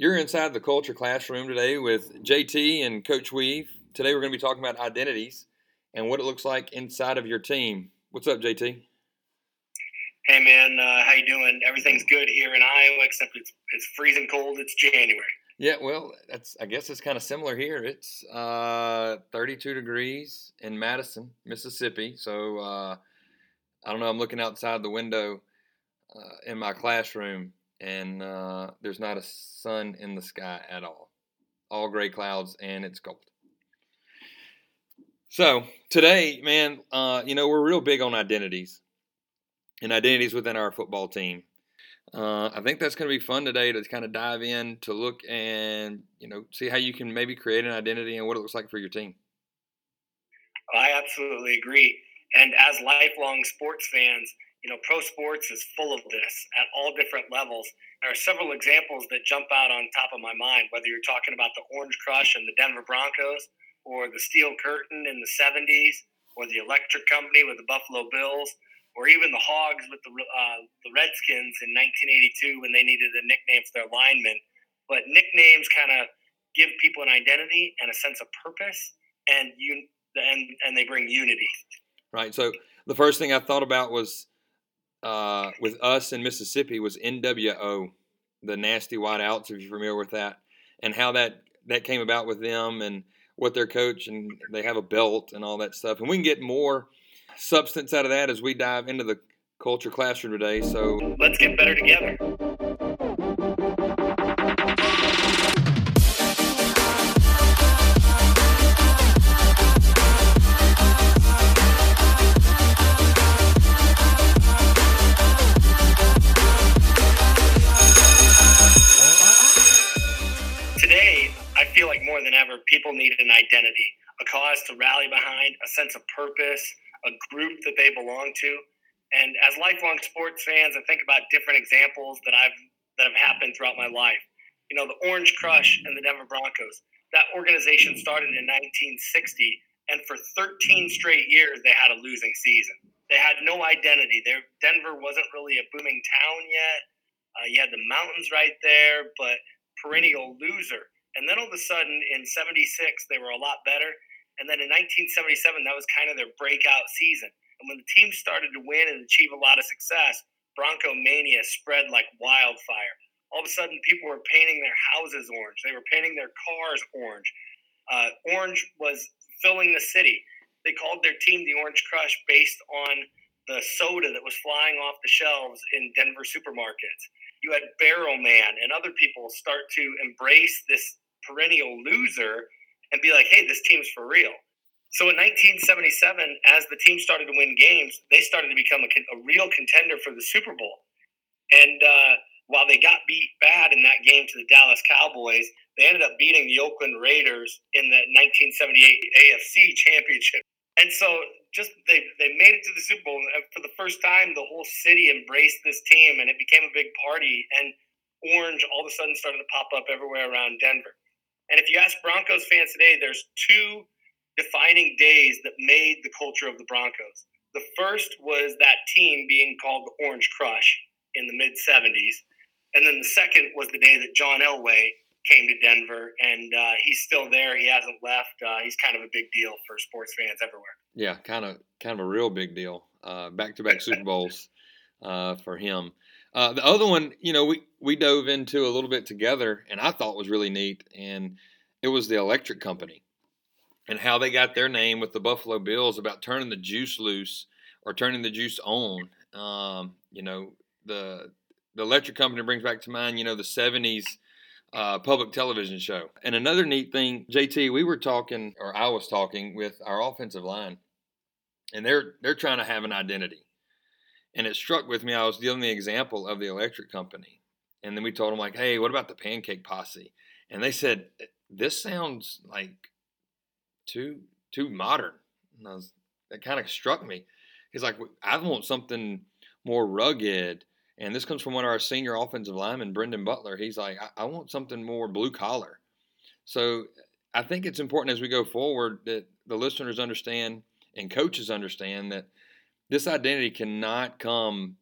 You're inside the culture classroom today with JT and Coach Weave. Today we're going to be talking about identities and what it looks like inside of your team. What's up, JT? Hey man, uh, how you doing? Everything's good here in Iowa, except it's it's freezing cold. It's January. Yeah, well, that's I guess it's kind of similar here. It's uh, 32 degrees in Madison, Mississippi. So uh, I don't know. I'm looking outside the window uh, in my classroom, and uh, there's not a sun in the sky at all. All gray clouds, and it's cold. So today, man, uh, you know we're real big on identities and identities within our football team. Uh, I think that's going to be fun today to kind of dive in to look and you know see how you can maybe create an identity and what it looks like for your team. I absolutely agree. And as lifelong sports fans, you know, pro sports is full of this at all different levels. There are several examples that jump out on top of my mind, whether you're talking about the Orange Crush and the Denver Broncos, or the Steel Curtain in the 70s, or the Electric Company with the Buffalo Bills, or even the Hogs with the, uh, the Redskins in 1982 when they needed a nickname for their linemen. But nicknames kind of give people an identity and a sense of purpose, and you and and they bring unity. Right. So the first thing I thought about was uh, with us in Mississippi was NWO, the Nasty White Outs, if you're familiar with that, and how that that came about with them and what their coach and they have a belt and all that stuff. And we can get more substance out of that as we dive into the culture classroom today. So let's get better together. People need an identity, a cause to rally behind, a sense of purpose, a group that they belong to. And as lifelong sports fans, I think about different examples that I've that have happened throughout my life. You know, the Orange Crush and the Denver Broncos. That organization started in 1960, and for 13 straight years, they had a losing season. They had no identity. Their Denver wasn't really a booming town yet. Uh, you had the mountains right there, but perennial loser. And then all of a sudden in 76, they were a lot better. And then in 1977, that was kind of their breakout season. And when the team started to win and achieve a lot of success, Bronco mania spread like wildfire. All of a sudden, people were painting their houses orange. They were painting their cars orange. Uh, orange was filling the city. They called their team the Orange Crush based on the soda that was flying off the shelves in Denver supermarkets. You had Barrel Man and other people start to embrace this perennial loser and be like, hey, this team's for real. So in 1977, as the team started to win games, they started to become a, a real contender for the Super Bowl. And uh, while they got beat bad in that game to the Dallas Cowboys, they ended up beating the Oakland Raiders in the 1978 AFC Championship. And so just they, they made it to the Super Bowl. And for the first time, the whole city embraced this team and it became a big party. And orange all of a sudden started to pop up everywhere around Denver. And if you ask Broncos fans today, there's two defining days that made the culture of the Broncos. The first was that team being called the Orange Crush in the mid 70s. And then the second was the day that John Elway came to Denver, and uh, he's still there. He hasn't left. Uh, he's kind of a big deal for sports fans everywhere. Yeah, kind of, kind of a real big deal. Back to back Super Bowls uh, for him. Uh, the other one, you know, we, we dove into a little bit together, and I thought was really neat, and it was the electric company and how they got their name with the Buffalo Bills about turning the juice loose or turning the juice on. Um, you know, the the electric company brings back to mind, you know, the '70s uh, public television show. And another neat thing, JT, we were talking, or I was talking with our offensive line, and they're they're trying to have an identity. And it struck with me. I was giving the example of the electric company, and then we told them like, "Hey, what about the Pancake Posse?" And they said, "This sounds like too too modern." And I was, that kind of struck me. He's like, "I want something more rugged." And this comes from one of our senior offensive linemen, Brendan Butler. He's like, I, I want something more blue collar. So I think it's important as we go forward that the listeners understand and coaches understand that this identity cannot come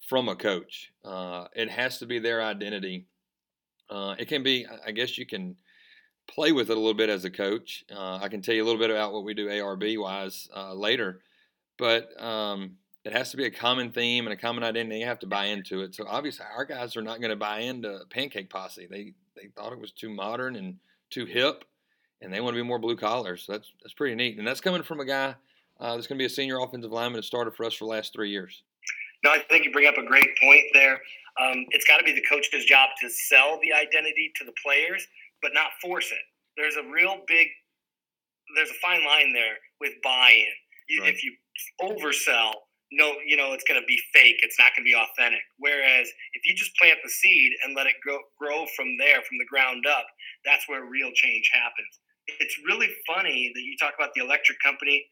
from a coach. Uh, it has to be their identity Uh, it can be, I guess, you can play with it a little bit as a coach. Uh, I can tell you a little bit about what we do ARB wise uh, later, but um, it has to be a common theme and a common identity. You have to buy into it. So obviously, our guys are not going to buy into Pancake Posse. They they thought it was too modern and too hip, and they want to be more blue collar. So that's that's pretty neat. And that's coming from a guy uh, that's going to be a senior offensive lineman that started for us for the last three years. No, I think you bring up a great point there. Um, it's got to be the coach's job to sell the identity to the players, but not force it. There's a real big, there's a fine line there with buy-in. You, right. If you oversell, no, you know it's going to be fake. It's not going to be authentic. Whereas if you just plant the seed and let it grow, grow from there, from the ground up, that's where real change happens. It's really funny that you talk about the electric company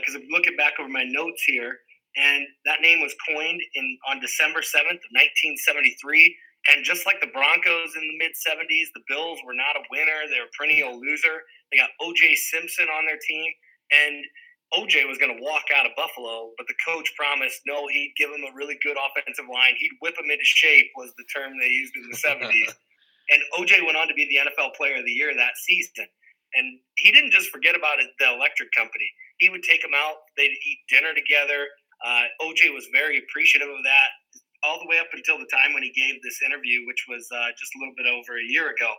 because uh, I'm looking back over my notes here, and that name was coined in on December 7th of 1973. And just like the Broncos in the mid 70s, the Bills were not a winner; they were a perennial loser. They got O.J. Simpson on their team, and OJ was going to walk out of Buffalo, but the coach promised no, he'd give him a really good offensive line. He'd whip him into shape, was the term they used in the 70s. and OJ went on to be the NFL Player of the Year that season. And he didn't just forget about it, the electric company. He would take him out, they'd eat dinner together. Uh, OJ was very appreciative of that all the way up until the time when he gave this interview, which was uh, just a little bit over a year ago.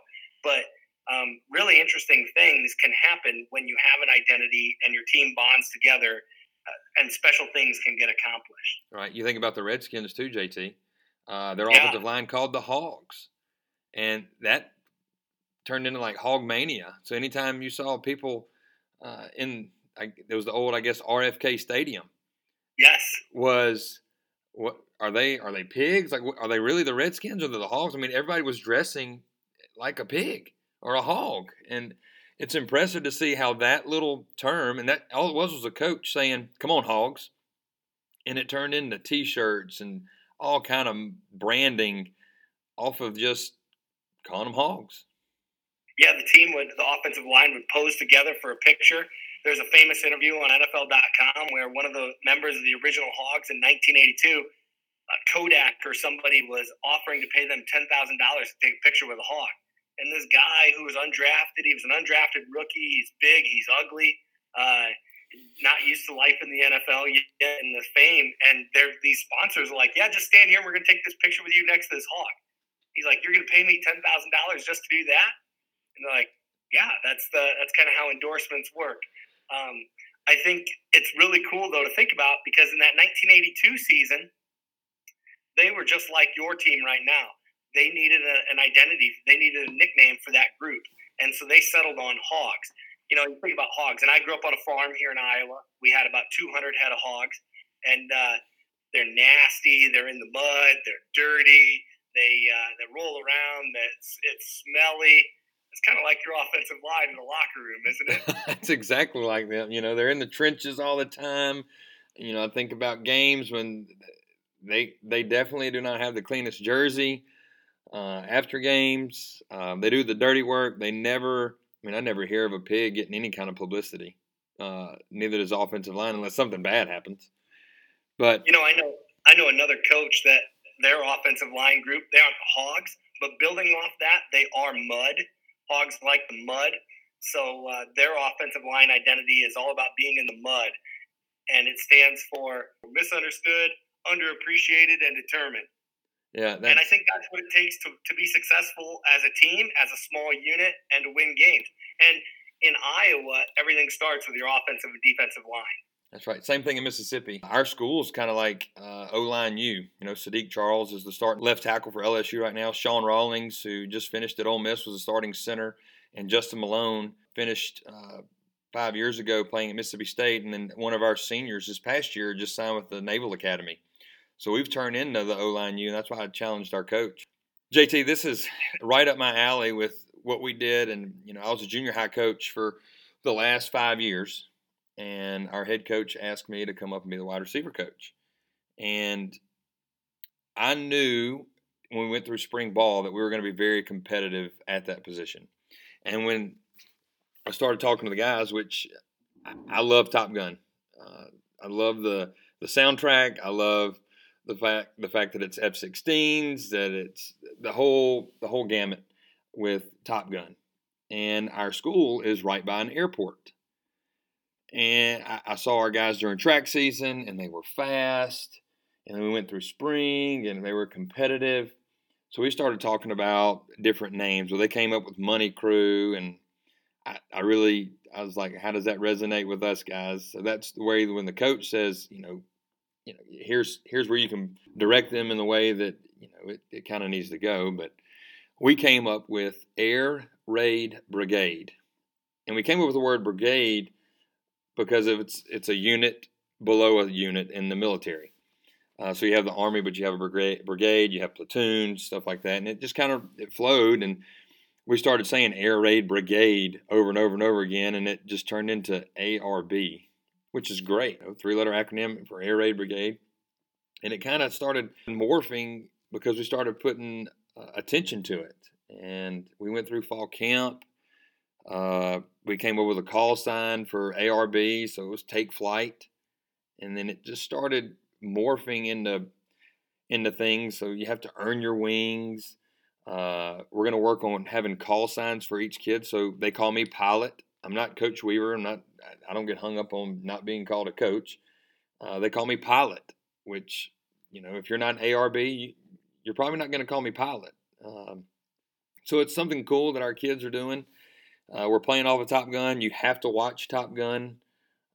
But um, really interesting things can happen when you have an identity and your team bonds together, uh, and special things can get accomplished. Right. You think about the Redskins too, JT. Uh, their yeah. offensive line called the Hogs, and that turned into like hog mania. So anytime you saw people uh, in, I, there was the old, I guess, RFK Stadium. Yes. Was what are they? Are they pigs? Like, are they really the Redskins or the Hogs? I mean, everybody was dressing like a pig or a hog. And it's impressive to see how that little term, and that all it was was a coach saying, "Come on, hogs," and it turned into T-shirts and all kind of branding off of just calling them hogs. Yeah, the team would, the offensive line would pose together for a picture. There's a famous interview on NFL.com where one of the members of the original Hogs in 1982, uh, Kodak or somebody was offering to pay them $10,000 to take a picture with a hog and this guy who was undrafted, he was an undrafted rookie. He's big, he's ugly, uh, not used to life in the NFL yet, and the fame. And they're, these sponsors are like, yeah, just stand here. We're going to take this picture with you next to this hawk. He's like, you're going to pay me ten thousand dollars just to do that? And they're like, yeah, that's the that's kind of how endorsements work. Um, I think it's really cool though to think about because in that 1982 season, they were just like your team right now they needed a, an identity. They needed a nickname for that group, and so they settled on hogs. You know, you think about hogs, and I grew up on a farm here in Iowa. We had about 200 head of hogs, and uh, they're nasty. They're in the mud. They're dirty. They uh, they roll around. It's it's smelly. It's kind of like your offensive line in the locker room, isn't it? It's exactly like them. You know, they're in the trenches all the time. You know, I think about games when they they definitely do not have the cleanest jersey uh, after games. Um, they do the dirty work. They never, I mean, I never hear of a pig getting any kind of publicity. Uh, neither does offensive line unless something bad happens. But you know, I know, I know another coach that their offensive line group they aren't hogs, but building off that, they are mud. Hogs like the mud, so uh, their offensive line identity is all about being in the mud, and it stands for misunderstood, underappreciated, and determined. Yeah, and I think that's what it takes to, to be successful as a team, as a small unit, and to win games. And in Iowa, everything starts with your offensive and defensive line. That's right. Same thing in Mississippi. Our school is kind of like uh, O line U. You know, Saahdiq Charles is the starting left tackle for LSU right now. Sean Rawlings, who just finished at Ole Miss, was the starting center, and Justin Malone finished uh, five years ago playing at Mississippi State, and then one of our seniors this past year just signed with the Naval Academy. So we've turned into the O line U, that's why I challenged our coach. JT, this is right up my alley with what we did. And, you know, I was a junior high coach for the last five years, and our head coach asked me to come up and be the wide receiver coach. And I knew when we went through spring ball that we were going to be very competitive at that position. And when I started talking to the guys, which I love Top Gun, uh, I love the the soundtrack. I love the fact the fact that it's F-16s, that it's the whole the whole gamut. with Top Gun, and our school is right by an airport. And I, I saw our guys during track season, and they were fast. And then we went through spring, and they were competitive. So we started talking about different names. Well, they came up with Money Crew, and I, I really, I was like, how does that resonate with us guys? So that's the way when the coach says, you know, you know, here's here's where you can direct them in the way that you know it, it kind of needs to go. But we came up with Air Raid Brigade, and we came up with the word brigade because it's it's a unit below a unit in the military. Uh, so you have the army, but you have a brigade, brigade, you have platoons, stuff like that, and it just kind of it flowed, and we started saying Air Raid Brigade over and over and over again, and it just turned into ARB, which is great, a three-letter acronym for Air Raid Brigade, and it kind of started morphing because we started putting uh, attention to it, and we went through fall camp. Uh, we came up with a call sign for ARB, so it was Take Flight, and then it just started morphing into into things. So you have to earn your wings. Uh, we're going to work on having call signs for each kid. So they call me pilot. I'm not Coach Weaver. I'm not. I don't get hung up on not being called a coach. Uh, they call me pilot, which you know, if you're not an ARB, you, are probably not going to call me pilot. Um, so it's something cool that our kids are doing. Uh, we're playing off of Top Gun. You have to watch Top Gun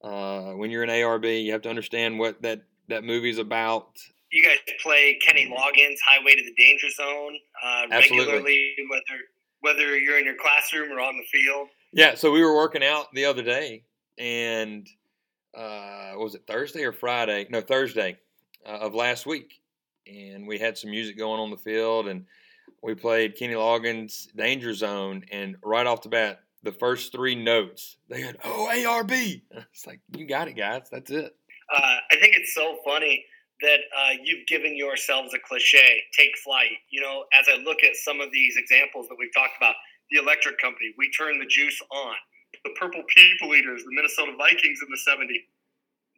uh, when you're an ARB. You have to understand what that that movie's about. You guys play Kenny Loggins' Highway to the Danger Zone uh, regularly, whether whether you're in your classroom or on the field. Yeah, so we were working out the other day, and uh, was it Thursday or Friday? No, Thursday uh, of last week, and we had some music going on the field, and we played Kenny Loggins' Danger Zone, and right off the bat, the first three notes, they had, oh, ARB. It's like, you got it, guys. That's it. Uh, I think it's so funny that uh, you've given yourselves a cliche, take flight. You know, as I look at some of these examples that we've talked about, the electric company, we turn the juice on. The Purple People Eaters, the Minnesota Vikings in the 70s,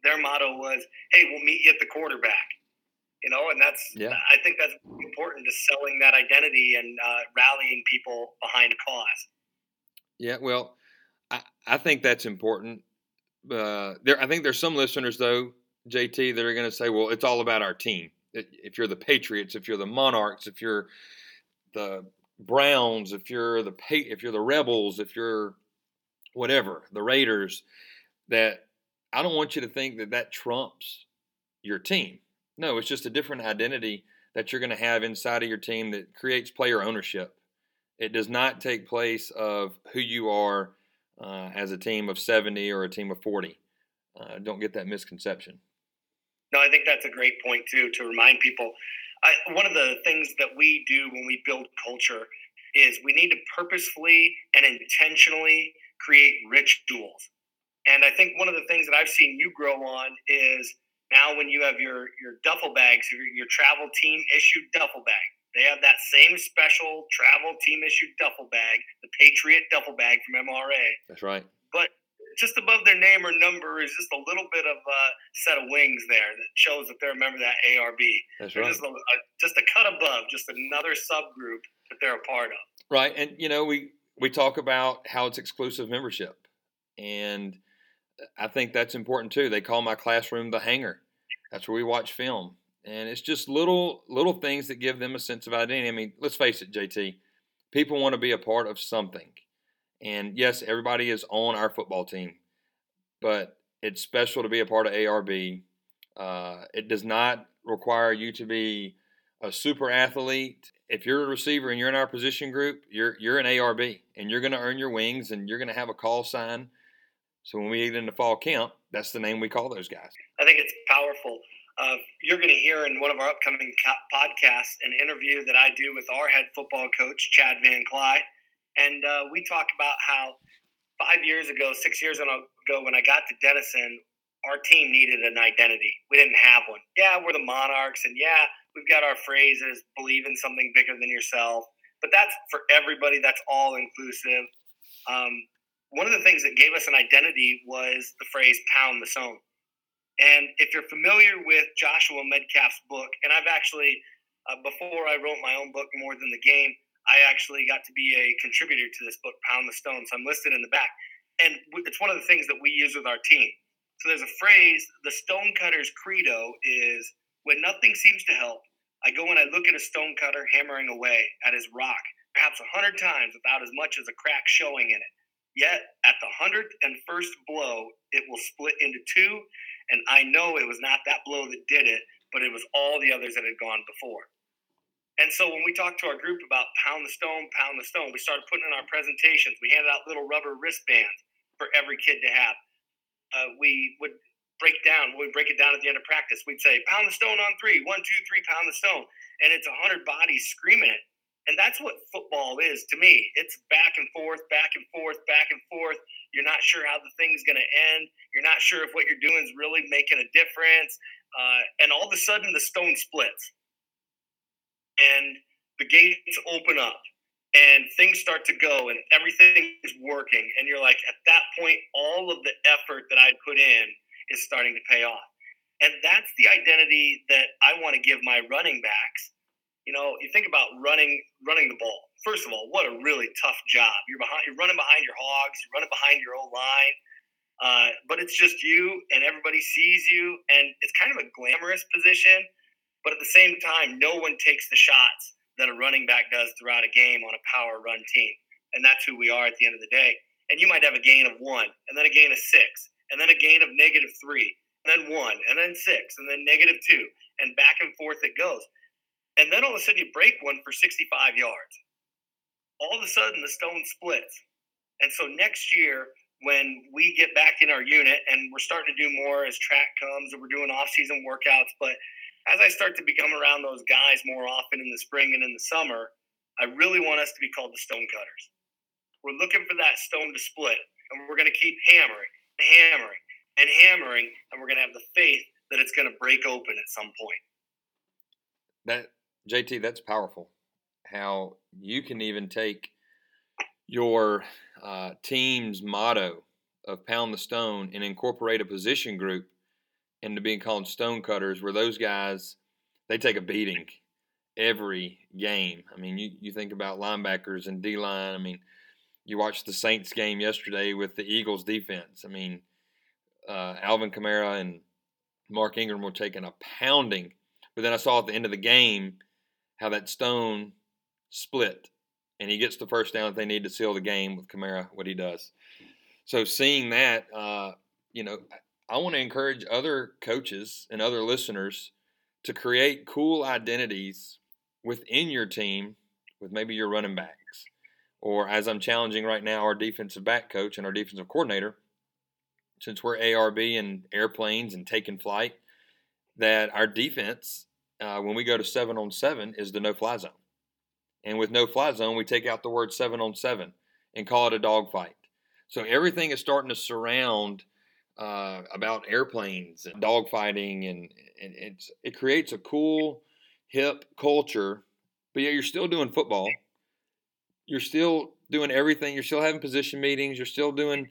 their motto was, hey, we'll meet you at the quarterback you know, and that's yeah. I think that's important to selling that identity and uh, rallying people behind a cause. Yeah, well, I, I think that's important. Uh, there, I think there's some listeners though, JT, that are going to say, "Well, it's all about our team. If you're the Patriots, if you're the Monarchs, if you're the Browns, if you're the if you're the Rebels, if you're whatever the Raiders, that I don't want you to think that that trumps your team. No, it's just a different identity that you're going to have inside of your team that creates player ownership. It does not take place of who you are uh, as a team of 70 or a team of 40. Uh, don't get that misconception. No, I think that's a great point too to remind people. I, one of the things that we do when we build culture is we need to purposefully and intentionally create rituals. And I think one of the things that I've seen you grow on is now, when you have your your duffel bags, your, your travel team issued duffel bag, they have that same special travel team issued duffel bag, the Patriot duffel bag from MRA. That's right. But just above their name or number is just a little bit of a set of wings there that shows that they're a member of that ARB. That's right. Just a, a, just a cut above, just another subgroup that they're a part of. Right, and you know we we talk about how it's exclusive membership, and I think that's important too. They call my classroom the hangar. That's where we watch film, and it's just little little things that give them a sense of identity. I mean, let's face it, JT. People want to be a part of something, and yes, everybody is on our football team, but it's special to be a part of ARB. Uh, it does not require you to be a super athlete. If you're a receiver and you're in our position group, you're you're an ARB, and you're going to earn your wings, and you're going to have a call sign so when we get into fall camp, that's the name we call those guys. I think it's powerful. Uh, you're going to hear in one of our upcoming podcasts an interview that I do with our head football coach, Chad Van Cly. And uh, we talk about how five years ago, six years ago, when I got to Denison, our team needed an identity. We didn't have one. Yeah, we're the Monarchs, and yeah, we've got our phrases, believe in something bigger than yourself. But that's for everybody, that's all inclusive. Um, one of the things that gave us an identity was the phrase pound the stone. And if you're familiar with Joshua Medcalf's book, and I've actually, uh, before I wrote my own book, More Than the Game, I actually got to be a contributor to this book, Pound the Stone. So I'm listed in the back. And it's one of the things that we use with our team. So there's a phrase, the stonecutter's credo is when nothing seems to help, I go and I look at a stonecutter hammering away at his rock, perhaps a hundred times without as much as a crack showing in it. Yet at the hundredth and first blow, it will split into two. And I know it was not that blow that did it, but it was all the others that had gone before. And so when we talked to our group about pound the stone, pound the stone, we started putting in our presentations. We handed out little rubber wristbands for every kid to have. Uh, we would break down, we'd break it down at the end of practice. We'd say, pound the stone on three, one, two, three, pound the stone. And it's a hundred bodies screaming it. And that's what football is to me. It's back and forth, back and forth, back and forth. You're not sure how the thing's going to end. You're not sure if what you're doing is really making a difference. Uh, and all of a sudden, the stone splits and the gates open up and things start to go and everything is working and you're like at that point all of the effort that i put in is starting to pay off. And that's the identity that i want to give my running backs. You know you think about running running the ball. First of all what a really tough job. You're behind you're running behind your hogs you're running behind your old line uh, but it's just you and everybody sees you and it's kind of a glamorous position but at the same time, no one takes the shots that a running back does throughout a game on a power run team. And that's who we are at the end of the day. And you might have a gain of one, and then a gain of six, and then a gain of negative three, and then one, and then six, and then negative two, and back and forth it goes. And then all of a sudden you break one for 65 yards. All of a sudden the stone splits. And so next year, when we get back in our unit and we're starting to do more as track comes and we're doing off-season workouts, but as I start to become around those guys more often in the spring and in the summer, I really want us to be called the stone cutters. We're looking for that stone to split, and we're going to keep hammering and hammering and hammering, and we're going to have the faith that it's going to break open at some point. That JT, that's powerful. How you can even take your uh, team's motto of pound the stone and incorporate a position group into being called stone cutters, where those guys they take a beating every game. I mean, you, you think about linebackers and D line. I mean, you watched the Saints game yesterday with the Eagles defense. I mean, uh, Alvin Kamara and Mark Ingram were taking a pounding. But then I saw at the end of the game how that stone split and he gets the first down that they need to seal the game with Kamara, what he does. So seeing that, uh, you know, I want to encourage other coaches and other listeners to create cool identities within your team with maybe your running backs. Or as I'm challenging right now, our defensive back coach and our defensive coordinator, since we're ARB and airplanes and taking flight, that our defense, uh, when we go to seven on seven, is the no fly zone. And with no fly zone, we take out the word seven on seven and call it a dogfight. So everything is starting to surround uh, about airplanes and dogfighting, and, and it's it creates a cool, hip culture. But yet you're still doing football. You're still doing everything. You're still having position meetings. You're still doing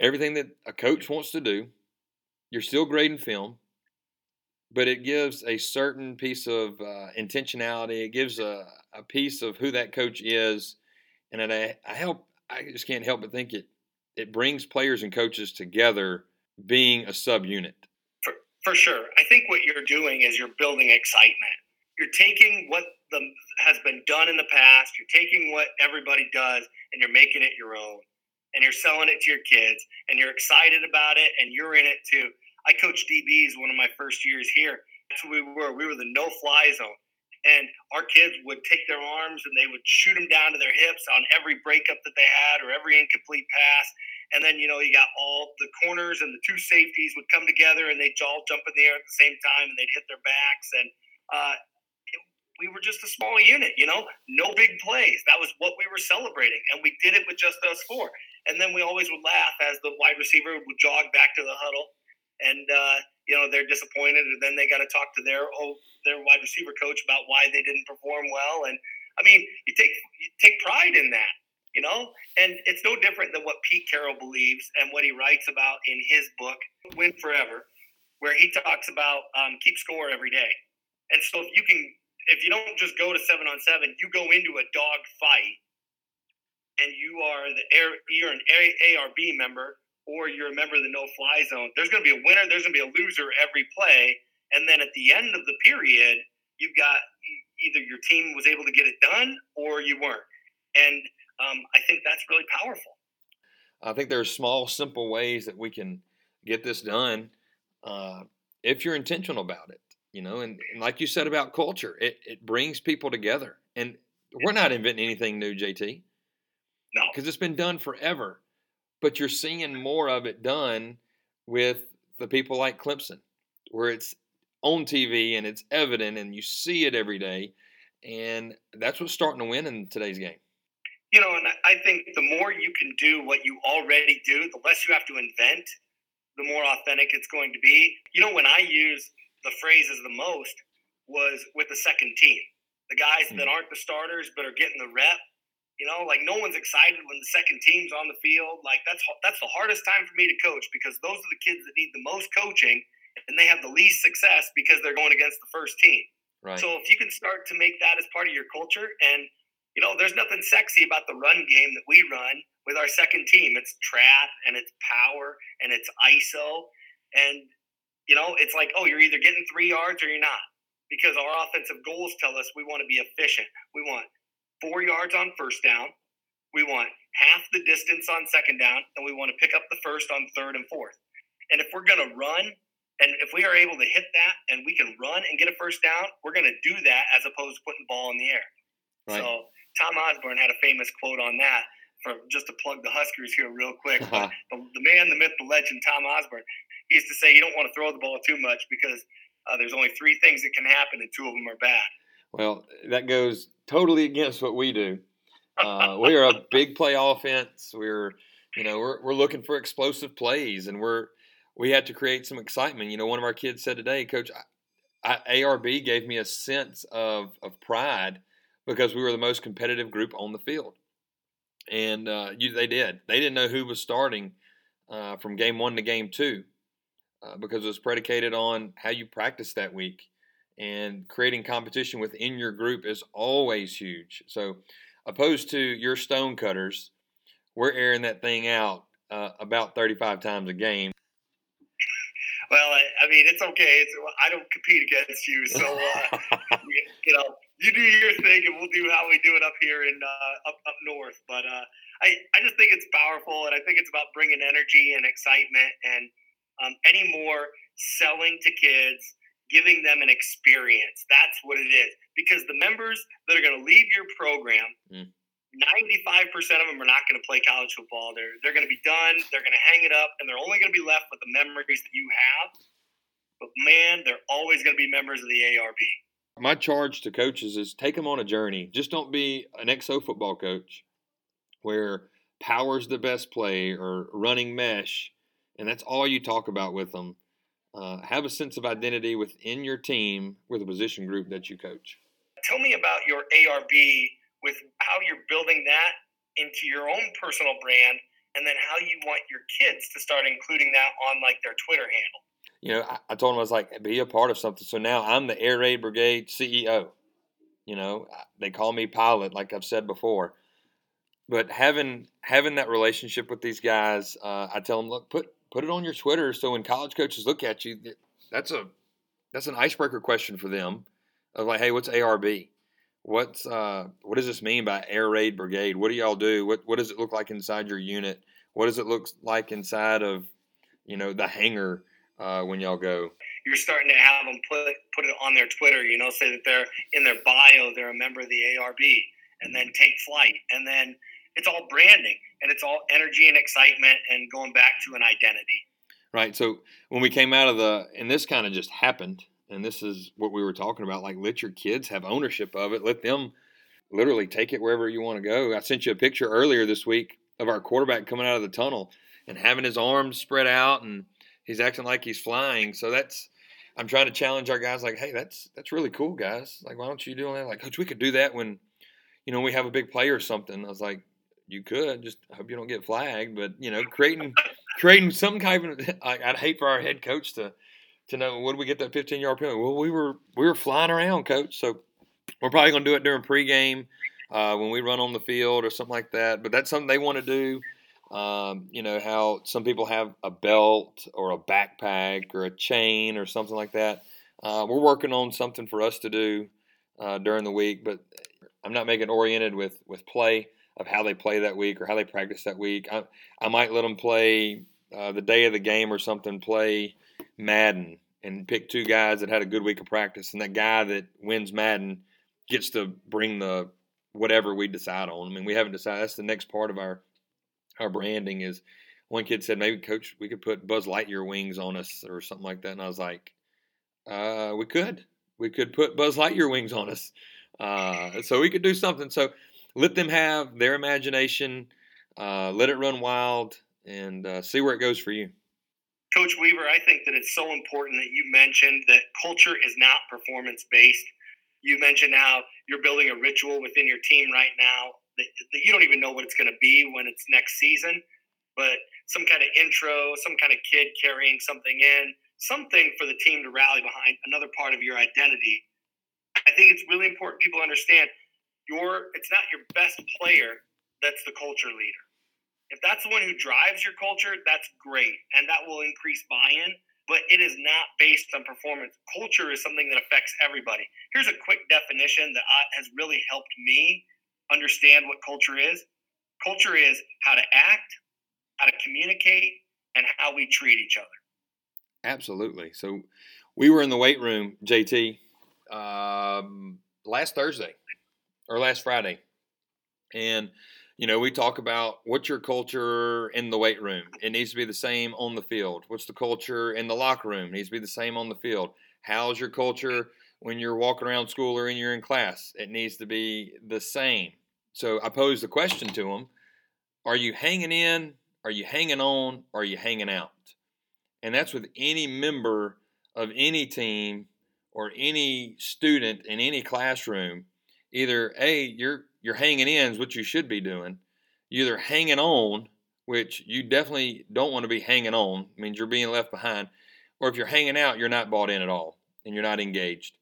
everything that a coach wants to do. You're still grading film, but it gives a certain piece of uh, intentionality. It gives a, a piece of who that coach is, and I, I help. I just can't help but think it it brings players and coaches together being a subunit. For, for sure. I think what you're doing is you're building excitement. You're taking what the, has been done in the past, you're taking what everybody does, and you're making it your own. And you're selling it to your kids, and you're excited about it, and you're in it too. I coached DBs one of my first years here. That's what we were. We were the no fly zone. And our kids would take their arms and they would shoot them down to their hips on every breakup that they had or every incomplete pass. And then, you know, you got all the corners and the two safeties would come together and they'd all jump in the air at the same time and they'd hit their backs. And uh, we were just a small unit, you know, no big plays. That was what we were celebrating. And we did it with just us four. And then we always would laugh as the wide receiver would jog back to the huddle. And, uh, you know, they're disappointed. And then they got to talk to their, oh, their wide receiver coach about why they didn't perform well. And I mean, you take, you take pride in that you know? And it's no different than what Pete Carroll believes and what he writes about in his book, Win Forever, where he talks about um, keep score every day. And so if you can if you don't just go to seven on seven, you go into a dog fight, and you are the air, you're an ARB member, or you're a member of the no fly zone. There's going to be a winner. There's going to be a loser every play, and then at the end of the period, you've got either your team was able to get it done or you weren't. And um, I think that's really powerful. I think there are small, simple ways that we can get this done uh, if you're intentional about it. You know, and, and like you said about culture, it, it brings people together. And we're not inventing anything new, JT. No. Because it's been done forever. But you're seeing more of it done with the people like Clemson, where it's on TV and it's evident and you see it every day. And that's what's starting to win in today's game. You know, and I think the more you can do what you already do, the less you have to invent, the more authentic it's going to be. You know, when I use the phrases the most was with the second team, the guys mm-hmm. that aren't the starters but are getting the rep. You know, like no one's excited when the second team's on the field. Like that's that's the hardest time for me to coach because those are the kids that need the most coaching and they have the least success because they're going against the first team. Right. So if you can start to make that as part of your culture, and you know, there's nothing sexy about the run game that we run with our second team. It's trap and it's power and it's ISO, and you know, it's like, oh, you're either getting three yards or you're not, because our offensive goals tell us we want to be efficient. We want four yards on first down. We want half the distance on second down, and we want to pick up the first on third and fourth. And if we're going to run and if we are able to hit that and we can run and get a first down, we're going to do that as opposed to putting the ball in the air. Right. So Tom Osborne had a famous quote on that. For just to plug the Huskers here real quick, the, the, man, the myth, the legend, Tom Osborne, he used to say you don't want to throw the ball too much because uh, there's only three things that can happen and two of them are bad. Well, that goes totally against what we do. Uh, we are a big play offense. We're, you know, we're, we're looking for explosive plays, and we're we had to create some excitement. You know, one of our kids said today, Coach, I, I, ARB gave me a sense of of pride because we were the most competitive group on the field, and uh, you, they did. They didn't know who was starting uh, from game one to game two uh, because it was predicated on how you practice that week. And creating competition within your group is always huge. So, opposed to your stone cutters, we're airing that thing out uh, about 35 times a game. Well, I, I mean, it's okay. It's, I don't compete against you, so uh, you know, you do your thing, and we'll do how we do it up here in uh, up up north. But uh, I I just think it's powerful, and I think it's about bringing energy and excitement, and um, any more selling to kids, giving them an experience. That's what it is. Because the members that are going to leave your program. Mm 95% of them are not going to play college football. They're, they're going to be done. They're going to hang it up, and they're only going to be left with the memories that you have. But man, they're always going to be members of the ARB. My charge to coaches is take them on a journey. Just don't be an XO football coach where power's the best play or running mesh, and that's all you talk about with them. Uh, have a sense of identity within your team with a position group that you coach. Tell me about your ARB with how you're building that into your own personal brand and then how you want your kids to start including that on like their Twitter handle. You know, I, I told them I was like, be a part of something. So now I'm the Air Raid Brigade CEO. You know, they call me pilot, like I've said before. But having having that relationship with these guys, uh, I tell them, look, put put it on your Twitter, so when college coaches look at you, that's a that's an icebreaker question for them of like, hey, what's ARB? What's uh, what does this mean by air raid brigade? What do y'all do? What what does it look like inside your unit? What does it look like inside of you know the hangar uh, when y'all go? You're starting to have them put put it on their Twitter. You know, say that they're in their bio they're a member of the ARB, and then take flight, and then it's all branding and it's all energy and excitement and going back to an identity. Right. So when we came out of the, and this kind of just happened and this is what we were talking about like let your kids have ownership of it. Let them literally take it wherever you want to go. I sent you a picture earlier this week of our quarterback coming out of the tunnel and having his arms spread out and he's acting like he's flying. So that's i'm trying to challenge our guys like hey that's that's really cool guys. Like why don't you do that? Like coach we could do that when you know we have a big play or something. I was like you could just hope you don't get flagged but you know creating creating some kind of i'd hate for our head coach to to know when we get that 15 yard penalty. Well, we were we were flying around, coach. So we're probably going to do it during pregame uh, when we run on the field or something like that. But that's something they want to do. Um, you know how some people have a belt or a backpack or a chain or something like that. Uh, we're working on something for us to do uh, during the week, but I'm not making oriented with with play of how they play that week or how they practice that week. I, I might let them play uh, the day of the game or something, play Madden and pick two guys that had a good week of practice, and that guy that wins Madden gets to bring the whatever we decide on. I mean, we haven't decided. That's the next part of our our branding. Is one kid said maybe coach we could put Buzz Lightyear wings on us or something like that, and I was like, uh, we could we could put Buzz Lightyear wings on us, uh, so we could do something. So let them have their imagination, uh, let it run wild, and uh, see where it goes for you. Coach Weaver, I think that it's so important that you mentioned that culture is not performance based. You mentioned how you're building a ritual within your team right now that, that you don't even know what it's going to be when it's next season, but some kind of intro, some kind of kid carrying something in, something for the team to rally behind, another part of your identity. I think it's really important people understand your it's not your best player that's the culture leader. If that's the one who drives your culture, that's great, and that will increase buy-in. But it is not based on performance. Culture is something that affects everybody. Here's a quick definition that has really helped me understand what culture is. Culture is how to act, how to communicate, and how we treat each other. Absolutely. So we were in the weight room, JT, um, last Thursday, or last Friday. And, you know, we talk about what's your culture in the weight room. It needs to be the same on the field. What's the culture in the locker room? It needs to be the same on the field. How's your culture when you're walking around school or when you're in class? It needs to be the same. So I posed the question to them Are you hanging in? Are you hanging on? Are you hanging out? And that's with any member of any team or any student in any classroom either a you're you're hanging in is what you should be doing. You're either hanging on, which you definitely don't want to be hanging on, means you're being left behind, or if you're hanging out, you're not bought in at all and you're not engaged.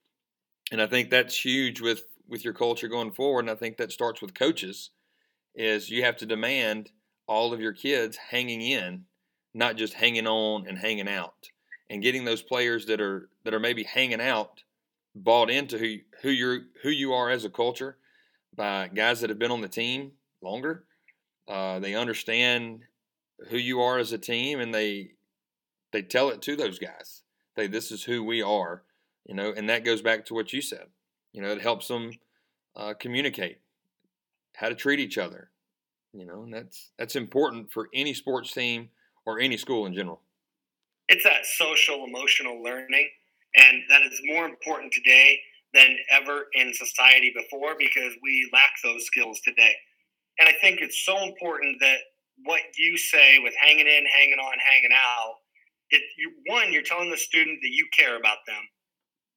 And I think that's huge with with your culture going forward. And I think that starts with coaches, is you have to demand all of your kids hanging in, not just hanging on and hanging out, and getting those players that are that are maybe hanging out bought into who who you're who you are as a culture by guys that have been on the team longer. Uh, they understand who you are as a team, and they they tell it to those guys. They this is who we are, you know, and that goes back to what you said. You know, it helps them uh, communicate how to treat each other. You know, and that's that's important for any sports team or any school in general. It's that social emotional learning and that is more important today than ever in society before because we lack those skills today. And I think it's so important that what you say with hanging in, hanging on, hanging out, it, you, one, you're telling the student that you care about them.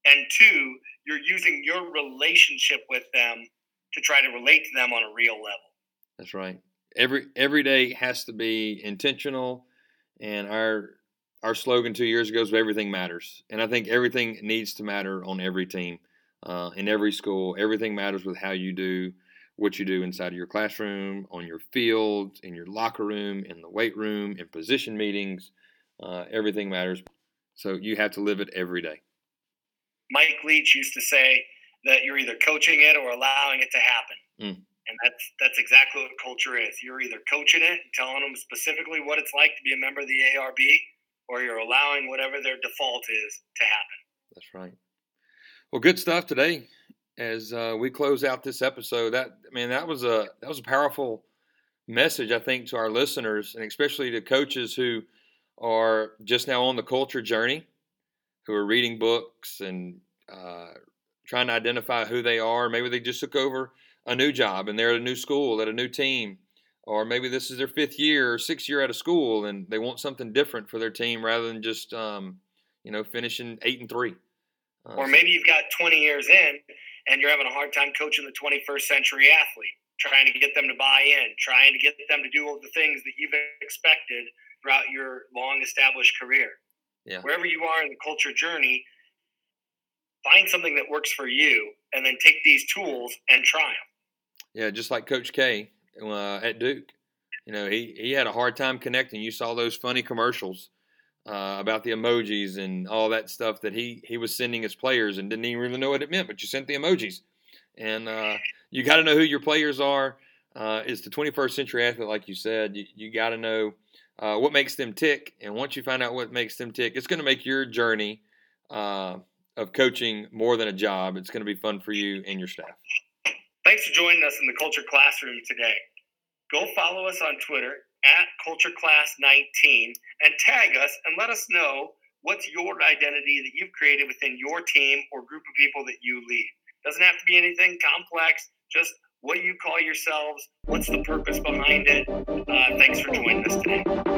And two, you're using your relationship with them to try to relate to them on a real level. That's right. Every every day has to be intentional, and our our slogan two years ago is everything matters. And I think everything needs to matter on every team, uh, in every school. Everything matters with how you do what you do inside of your classroom, on your field, in your locker room, in the weight room, in position meetings. Uh, everything matters. So you have to live it every day. Mike Leach used to say that you're either coaching it or allowing it to happen. Mm. And that's that's exactly what culture is. You're either coaching it, telling them specifically what it's like to be a member of the ARB, or you're allowing whatever their default is to happen. That's right. Well, good stuff today. As uh, we close out this episode, that I mean, that was a that was a powerful message, I think, to our listeners, and especially to coaches who are just now on the culture journey, who are reading books and uh, trying to identify who they are. Maybe they just took over a new job and they're at a new school, at a new team, or maybe this is their fifth year or sixth year out of school and they want something different for their team rather than just um, you know finishing eight and three uh, or maybe you've got 20 years in and you're having a hard time coaching the 21st century athlete trying to get them to buy in trying to get them to do all the things that you've expected throughout your long established career yeah. wherever you are in the culture journey find something that works for you and then take these tools and try them. Yeah, just like Coach K uh, at Duke. You know, he, he had a hard time connecting. You saw those funny commercials uh, about the emojis and all that stuff that he, he was sending his players and didn't even really know what it meant, but you sent the emojis. And uh, you got to know who your players are. Uh, it's the 21st century athlete, like you said. You, you got to know uh, what makes them tick. And once you find out what makes them tick, it's going to make your journey uh, of coaching more than a job. It's going to be fun for you and your staff. Thanks for joining us in the Culture Classroom today. Go follow us on Twitter at CultureClass19 and tag us and let us know what's your identity that you've created within your team or group of people that you lead. Doesn't have to be anything complex, just what you call yourselves, what's the purpose behind it. Uh, thanks for joining us today.